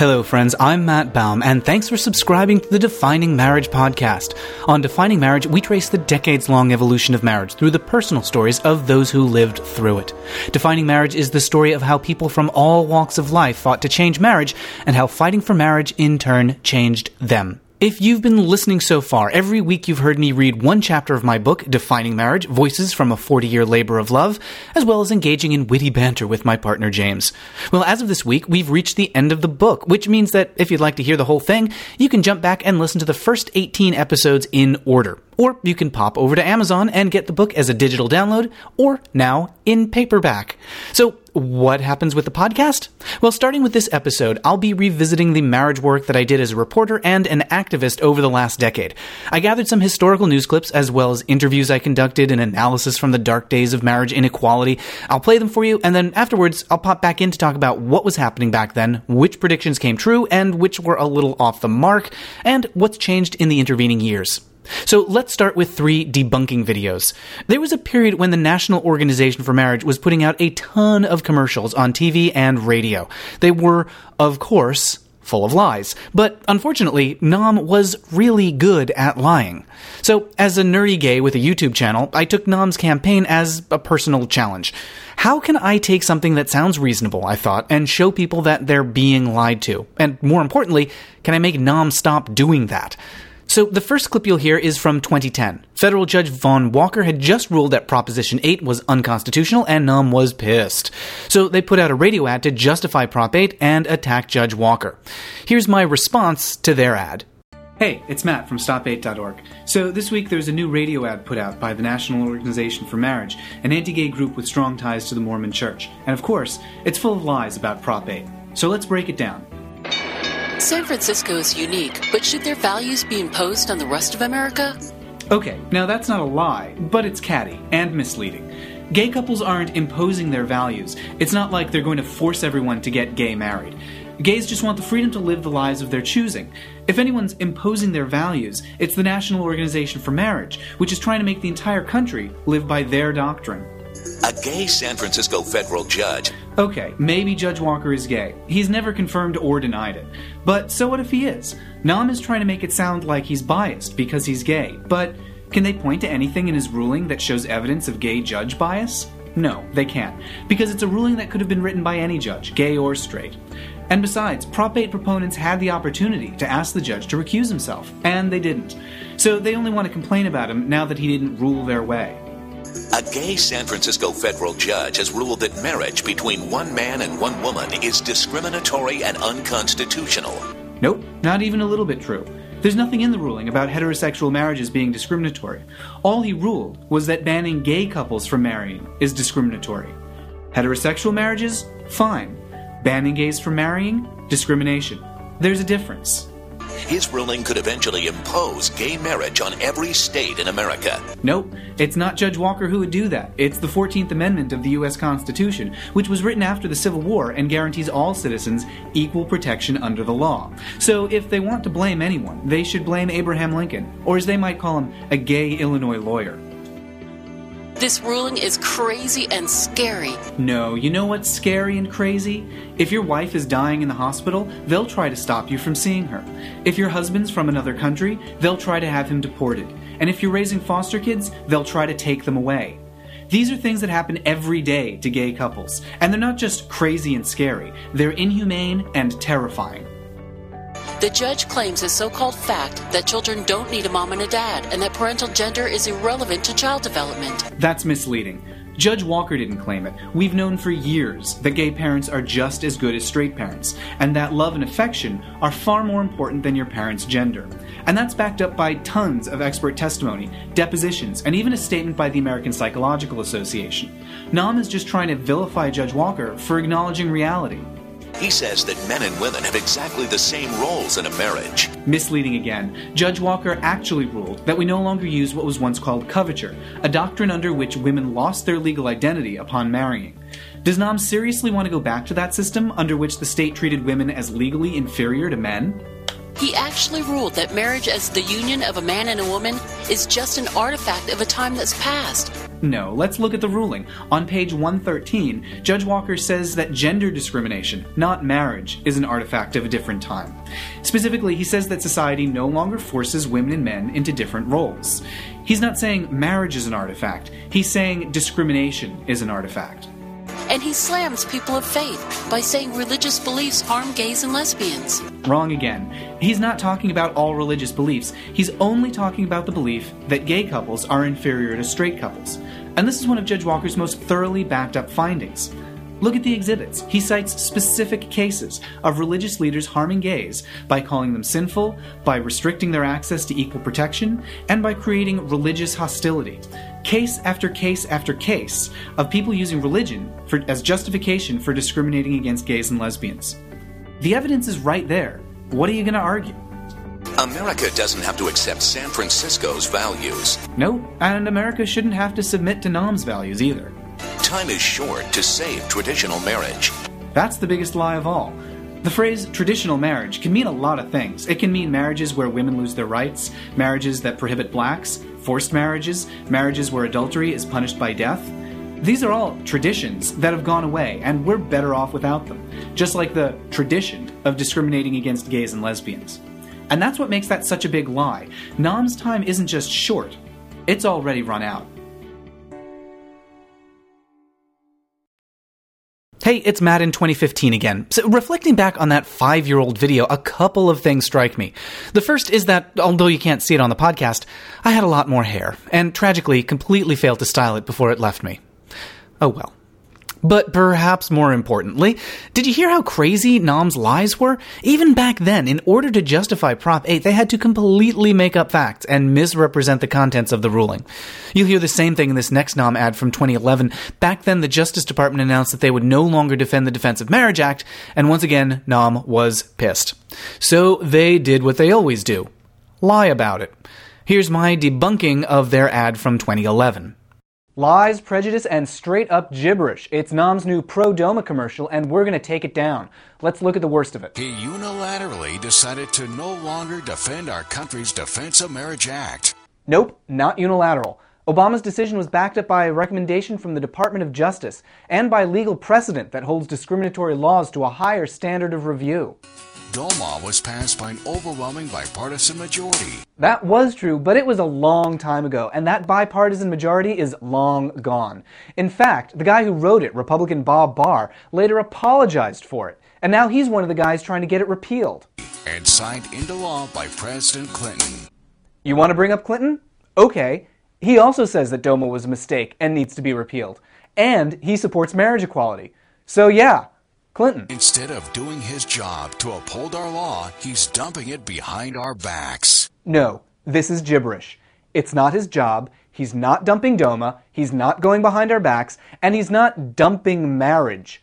Hello, friends. I'm Matt Baum, and thanks for subscribing to the Defining Marriage podcast. On Defining Marriage, we trace the decades long evolution of marriage through the personal stories of those who lived through it. Defining Marriage is the story of how people from all walks of life fought to change marriage and how fighting for marriage in turn changed them. If you've been listening so far, every week you've heard me read one chapter of my book, Defining Marriage Voices from a 40 Year Labor of Love, as well as engaging in witty banter with my partner James. Well, as of this week, we've reached the end of the book, which means that if you'd like to hear the whole thing, you can jump back and listen to the first 18 episodes in order. Or you can pop over to Amazon and get the book as a digital download, or now in paperback. So, what happens with the podcast? Well, starting with this episode, I'll be revisiting the marriage work that I did as a reporter and an activist over the last decade. I gathered some historical news clips as well as interviews I conducted and analysis from the dark days of marriage inequality. I'll play them for you, and then afterwards, I'll pop back in to talk about what was happening back then, which predictions came true, and which were a little off the mark, and what's changed in the intervening years. So let's start with three debunking videos. There was a period when the National Organization for Marriage was putting out a ton of commercials on TV and radio. They were, of course, full of lies. But unfortunately, NOM was really good at lying. So, as a nerdy gay with a YouTube channel, I took NOM's campaign as a personal challenge. How can I take something that sounds reasonable, I thought, and show people that they're being lied to? And more importantly, can I make NOM stop doing that? So the first clip you'll hear is from 2010. Federal Judge Vaughn Walker had just ruled that Proposition 8 was unconstitutional and NOM was pissed. So they put out a radio ad to justify Prop 8 and attack Judge Walker. Here's my response to their ad. Hey, it's Matt from Stop8.org. So, this week there's a new radio ad put out by the National Organization for Marriage, an anti gay group with strong ties to the Mormon Church. And of course, it's full of lies about Prop 8. So, let's break it down. San Francisco is unique, but should their values be imposed on the rest of America? Okay, now that's not a lie, but it's catty and misleading. Gay couples aren't imposing their values. It's not like they're going to force everyone to get gay married. Gays just want the freedom to live the lives of their choosing. If anyone's imposing their values, it's the National Organization for Marriage, which is trying to make the entire country live by their doctrine. A gay San Francisco federal judge. Okay, maybe Judge Walker is gay. He's never confirmed or denied it. But so what if he is? NOM is trying to make it sound like he's biased because he's gay. But can they point to anything in his ruling that shows evidence of gay judge bias? No, they can't, because it's a ruling that could have been written by any judge, gay or straight. And besides, Prop 8 proponents had the opportunity to ask the judge to recuse himself, and they didn't. So they only want to complain about him now that he didn't rule their way. A gay San Francisco federal judge has ruled that marriage between one man and one woman is discriminatory and unconstitutional. Nope, not even a little bit true. There's nothing in the ruling about heterosexual marriages being discriminatory. All he ruled was that banning gay couples from marrying is discriminatory. Heterosexual marriages? Fine. Banning gays from marrying? Discrimination. There's a difference. His ruling could eventually impose gay marriage on every state in America. Nope, it's not Judge Walker who would do that. It's the 14th Amendment of the U.S. Constitution, which was written after the Civil War and guarantees all citizens equal protection under the law. So if they want to blame anyone, they should blame Abraham Lincoln, or as they might call him, a gay Illinois lawyer. This ruling is crazy and scary. No, you know what's scary and crazy? If your wife is dying in the hospital, they'll try to stop you from seeing her. If your husband's from another country, they'll try to have him deported. And if you're raising foster kids, they'll try to take them away. These are things that happen every day to gay couples, and they're not just crazy and scary, they're inhumane and terrifying. The judge claims a so called fact that children don't need a mom and a dad, and that parental gender is irrelevant to child development. That's misleading. Judge Walker didn't claim it. We've known for years that gay parents are just as good as straight parents, and that love and affection are far more important than your parent's gender. And that's backed up by tons of expert testimony, depositions, and even a statement by the American Psychological Association. NOM is just trying to vilify Judge Walker for acknowledging reality. He says that men and women have exactly the same roles in a marriage. Misleading again. Judge Walker actually ruled that we no longer use what was once called coverture, a doctrine under which women lost their legal identity upon marrying. Does NOM seriously want to go back to that system under which the state treated women as legally inferior to men? He actually ruled that marriage as the union of a man and a woman is just an artifact of a time that's past. No, let's look at the ruling. On page 113, Judge Walker says that gender discrimination, not marriage, is an artifact of a different time. Specifically, he says that society no longer forces women and men into different roles. He's not saying marriage is an artifact, he's saying discrimination is an artifact. And he slams people of faith by saying religious beliefs harm gays and lesbians. Wrong again. He's not talking about all religious beliefs. He's only talking about the belief that gay couples are inferior to straight couples. And this is one of Judge Walker's most thoroughly backed up findings. Look at the exhibits. He cites specific cases of religious leaders harming gays by calling them sinful, by restricting their access to equal protection, and by creating religious hostility. Case after case after case of people using religion for, as justification for discriminating against gays and lesbians. The evidence is right there. What are you going to argue? America doesn't have to accept San Francisco's values. No, and America shouldn't have to submit to NOM's values either. Time is short to save traditional marriage. That's the biggest lie of all. The phrase traditional marriage can mean a lot of things. It can mean marriages where women lose their rights, marriages that prohibit blacks, forced marriages, marriages where adultery is punished by death. These are all traditions that have gone away, and we're better off without them, just like the tradition of discriminating against gays and lesbians. And that's what makes that such a big lie. NOM's time isn't just short, it's already run out. Hey, it's Matt in 2015 again. So, reflecting back on that five year old video, a couple of things strike me. The first is that, although you can't see it on the podcast, I had a lot more hair, and tragically completely failed to style it before it left me. Oh well. But perhaps more importantly, did you hear how crazy NOM's lies were? Even back then, in order to justify Prop 8, they had to completely make up facts and misrepresent the contents of the ruling. You'll hear the same thing in this next NOM ad from 2011. Back then, the Justice Department announced that they would no longer defend the Defense of Marriage Act, and once again, NOM was pissed. So they did what they always do lie about it. Here's my debunking of their ad from 2011. Lies, prejudice, and straight up gibberish. It's NOM's new Pro DOMA commercial, and we're going to take it down. Let's look at the worst of it. He unilaterally decided to no longer defend our country's Defense of Marriage Act. Nope, not unilateral. Obama's decision was backed up by a recommendation from the Department of Justice and by legal precedent that holds discriminatory laws to a higher standard of review. DOMA was passed by an overwhelming bipartisan majority. That was true, but it was a long time ago, and that bipartisan majority is long gone. In fact, the guy who wrote it, Republican Bob Barr, later apologized for it, and now he's one of the guys trying to get it repealed. And signed into law by President Clinton. You want to bring up Clinton? Okay. He also says that DOMA was a mistake and needs to be repealed. And he supports marriage equality. So yeah, Clinton. Instead of doing his job to uphold our law, he's dumping it behind our backs. No, this is gibberish. It's not his job. He's not dumping DOMA. He's not going behind our backs. And he's not dumping marriage.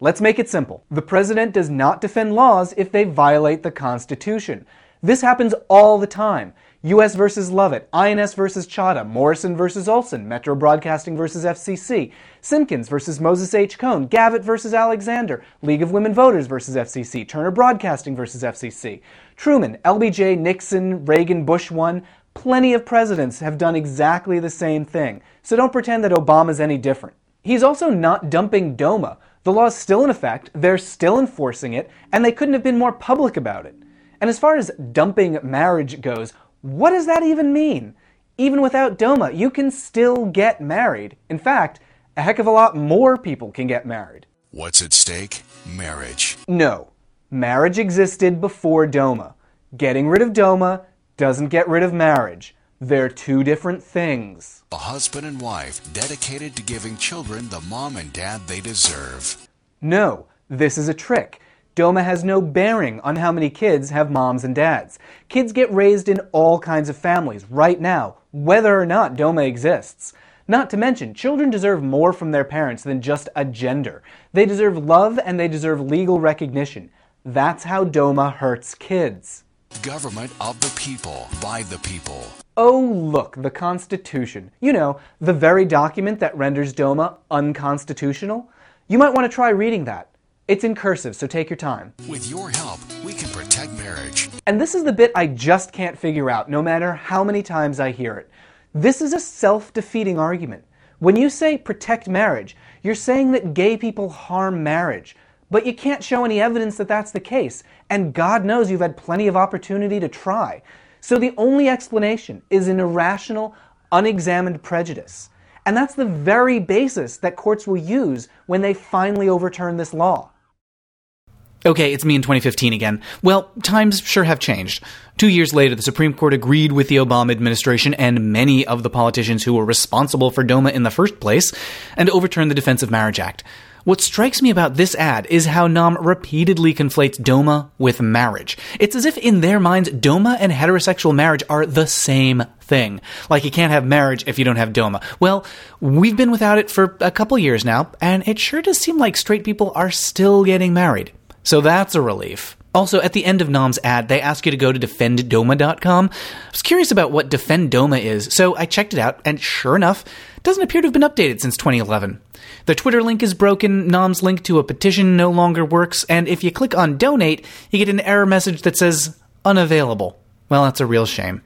Let's make it simple. The president does not defend laws if they violate the Constitution. This happens all the time. US versus Lovett, INS versus Chadha, Morrison versus Olson, Metro Broadcasting versus FCC, Simkins versus Moses H. Cone, Gavitt versus Alexander, League of Women Voters versus FCC, Turner Broadcasting versus FCC, Truman, LBJ, Nixon, Reagan, Bush 1. Plenty of presidents have done exactly the same thing, so don't pretend that Obama's any different. He's also not dumping DOMA. The law's still in effect, they're still enforcing it, and they couldn't have been more public about it. And as far as dumping marriage goes, what does that even mean? Even without DOMA, you can still get married. In fact, a heck of a lot more people can get married. What's at stake? Marriage. No. Marriage existed before DOMA. Getting rid of DOMA doesn't get rid of marriage. They're two different things. A husband and wife dedicated to giving children the mom and dad they deserve. No, this is a trick. DOMA has no bearing on how many kids have moms and dads. Kids get raised in all kinds of families right now, whether or not DOMA exists. Not to mention, children deserve more from their parents than just a gender. They deserve love and they deserve legal recognition. That's how DOMA hurts kids. Government of the people, by the people. Oh, look, the Constitution. You know, the very document that renders DOMA unconstitutional. You might want to try reading that. It's in cursive, so take your time. With your help, we can protect marriage. And this is the bit I just can't figure out, no matter how many times I hear it. This is a self defeating argument. When you say protect marriage, you're saying that gay people harm marriage. But you can't show any evidence that that's the case. And God knows you've had plenty of opportunity to try. So the only explanation is an irrational, unexamined prejudice. And that's the very basis that courts will use when they finally overturn this law. Okay, it's me in 2015 again. Well, times sure have changed. Two years later, the Supreme Court agreed with the Obama administration and many of the politicians who were responsible for DOMA in the first place and overturned the Defense of Marriage Act. What strikes me about this ad is how NOM repeatedly conflates DOMA with marriage. It's as if in their minds, DOMA and heterosexual marriage are the same thing. Like you can't have marriage if you don't have DOMA. Well, we've been without it for a couple years now, and it sure does seem like straight people are still getting married. So that's a relief. Also, at the end of NOM's ad, they ask you to go to defenddoma.com. I was curious about what Defend DOMA is, so I checked it out, and sure enough, it doesn't appear to have been updated since 2011. The Twitter link is broken, NOM's link to a petition no longer works, and if you click on donate, you get an error message that says unavailable. Well, that's a real shame.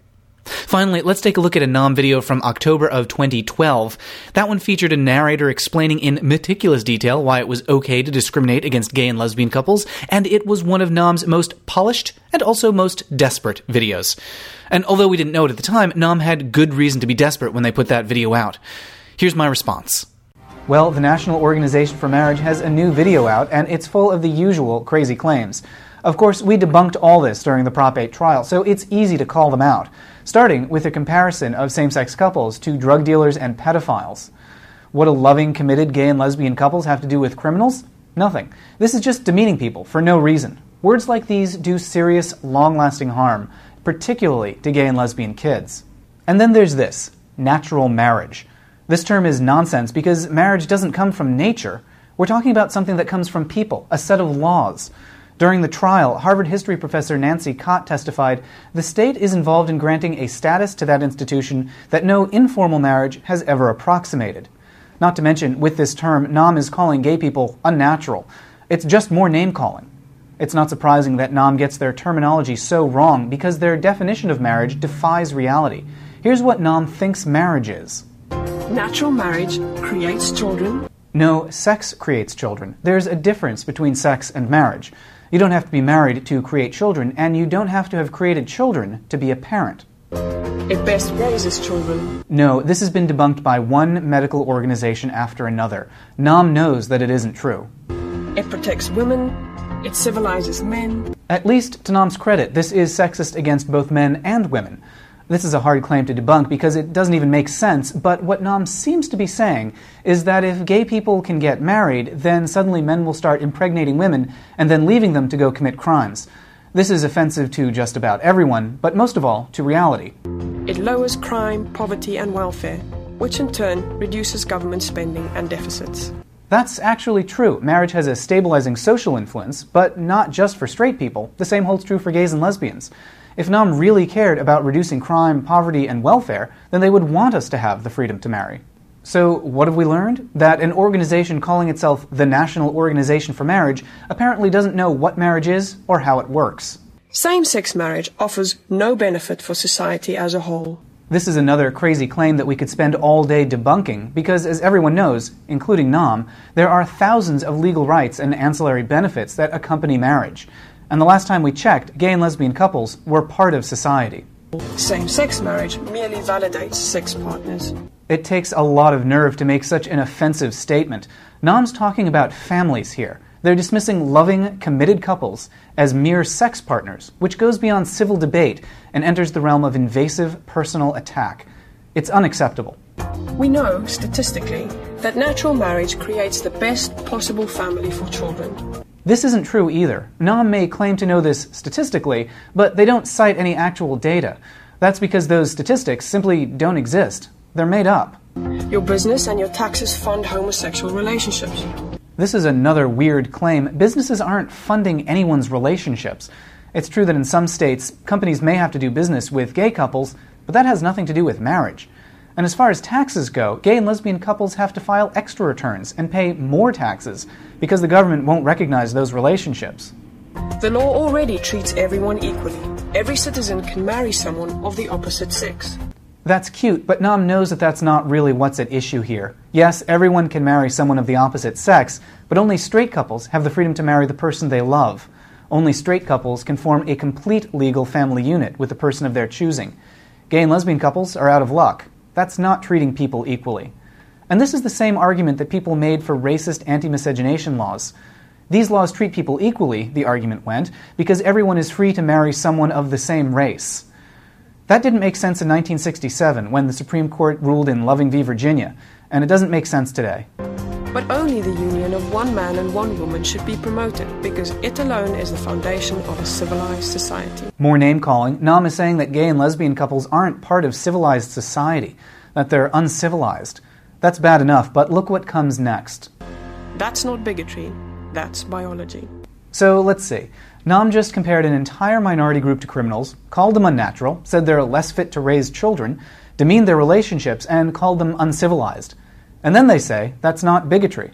Finally, let's take a look at a NOM video from October of 2012. That one featured a narrator explaining in meticulous detail why it was okay to discriminate against gay and lesbian couples, and it was one of NOM's most polished and also most desperate videos. And although we didn't know it at the time, NOM had good reason to be desperate when they put that video out. Here's my response. Well, the National Organization for Marriage has a new video out, and it's full of the usual crazy claims. Of course, we debunked all this during the Prop 8 trial, so it's easy to call them out starting with a comparison of same sex couples to drug dealers and pedophiles. What do loving, committed gay and lesbian couples have to do with criminals? Nothing. This is just demeaning people for no reason. Words like these do serious, long lasting harm, particularly to gay and lesbian kids. And then there's this natural marriage. This term is nonsense because marriage doesn't come from nature. We're talking about something that comes from people, a set of laws. During the trial, Harvard history professor Nancy Cott testified the state is involved in granting a status to that institution that no informal marriage has ever approximated. Not to mention, with this term, NOM is calling gay people unnatural. It's just more name calling. It's not surprising that NOM gets their terminology so wrong because their definition of marriage defies reality. Here's what NOM thinks marriage is Natural marriage creates children. No, sex creates children. There's a difference between sex and marriage. You don't have to be married to create children, and you don't have to have created children to be a parent. It best raises children. No, this has been debunked by one medical organization after another. NOM knows that it isn't true. It protects women. It civilizes men. At least, to NOM's credit, this is sexist against both men and women. This is a hard claim to debunk because it doesn't even make sense, but what NOM seems to be saying is that if gay people can get married, then suddenly men will start impregnating women and then leaving them to go commit crimes. This is offensive to just about everyone, but most of all to reality. It lowers crime, poverty, and welfare, which in turn reduces government spending and deficits. That's actually true. Marriage has a stabilizing social influence, but not just for straight people. The same holds true for gays and lesbians. If NOM really cared about reducing crime, poverty, and welfare, then they would want us to have the freedom to marry. So, what have we learned? That an organization calling itself the National Organization for Marriage apparently doesn't know what marriage is or how it works. Same sex marriage offers no benefit for society as a whole. This is another crazy claim that we could spend all day debunking because, as everyone knows, including NOM, there are thousands of legal rights and ancillary benefits that accompany marriage and the last time we checked, gay and lesbian couples were part of society. Same sex marriage merely validates sex partners. It takes a lot of nerve to make such an offensive statement. NOM's talking about families here. They're dismissing loving, committed couples as mere sex partners, which goes beyond civil debate and enters the realm of invasive personal attack. It's unacceptable. We know, statistically, that natural marriage creates the best possible family for children. This isn't true either. NOM may claim to know this statistically, but they don't cite any actual data. That's because those statistics simply don't exist. They're made up. Your business and your taxes fund homosexual relationships. This is another weird claim. Businesses aren't funding anyone's relationships. It's true that in some states, companies may have to do business with gay couples, but that has nothing to do with marriage. And as far as taxes go, gay and lesbian couples have to file extra returns and pay more taxes because the government won't recognize those relationships. The law already treats everyone equally. Every citizen can marry someone of the opposite sex. That's cute, but NOM knows that that's not really what's at issue here. Yes, everyone can marry someone of the opposite sex, but only straight couples have the freedom to marry the person they love. Only straight couples can form a complete legal family unit with the person of their choosing. Gay and lesbian couples are out of luck. That's not treating people equally. And this is the same argument that people made for racist anti miscegenation laws. These laws treat people equally, the argument went, because everyone is free to marry someone of the same race. That didn't make sense in 1967 when the Supreme Court ruled in Loving v. Virginia, and it doesn't make sense today. But only the union of one man and one woman should be promoted, because it alone is the foundation of a civilized society. More name calling. NOM is saying that gay and lesbian couples aren't part of civilized society, that they're uncivilized. That's bad enough, but look what comes next. That's not bigotry, that's biology. So let's see. NOM just compared an entire minority group to criminals, called them unnatural, said they're less fit to raise children, demeaned their relationships, and called them uncivilized. And then they say that's not bigotry.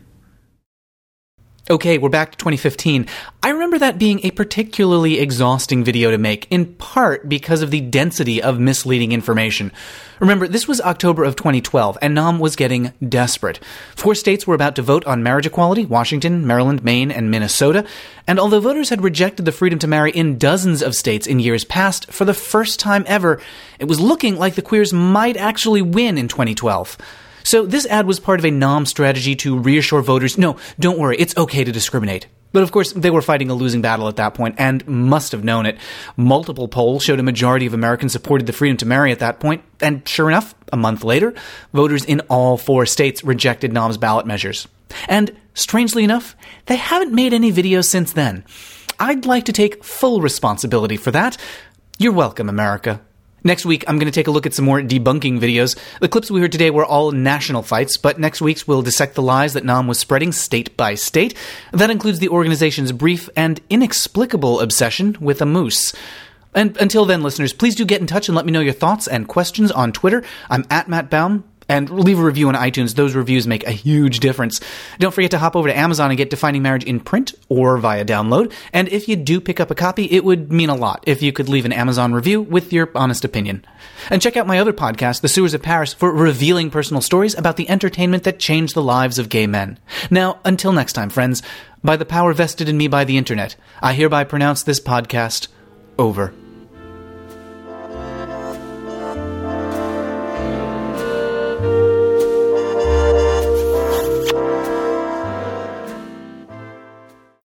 Okay, we're back to 2015. I remember that being a particularly exhausting video to make, in part because of the density of misleading information. Remember, this was October of 2012, and NOM was getting desperate. Four states were about to vote on marriage equality Washington, Maryland, Maine, and Minnesota. And although voters had rejected the freedom to marry in dozens of states in years past, for the first time ever, it was looking like the queers might actually win in 2012. So this ad was part of a NOM strategy to reassure voters, no, don't worry, it's okay to discriminate. But of course, they were fighting a losing battle at that point and must have known it. Multiple polls showed a majority of Americans supported the freedom to marry at that point, and sure enough, a month later, voters in all four states rejected NOM's ballot measures. And strangely enough, they haven't made any videos since then. I'd like to take full responsibility for that. You're welcome, America. Next week, I'm going to take a look at some more debunking videos. The clips we heard today were all national fights, but next week's we'll dissect the lies that NOM was spreading state by state. That includes the organization's brief and inexplicable obsession with a moose. And until then, listeners, please do get in touch and let me know your thoughts and questions on Twitter. I'm at Matt Baum and leave a review on iTunes. Those reviews make a huge difference. Don't forget to hop over to Amazon and get Defining Marriage in print or via download. And if you do pick up a copy, it would mean a lot if you could leave an Amazon review with your honest opinion. And check out my other podcast, The Sewers of Paris, for revealing personal stories about the entertainment that changed the lives of gay men. Now, until next time, friends, by the power vested in me by the internet, I hereby pronounce this podcast over.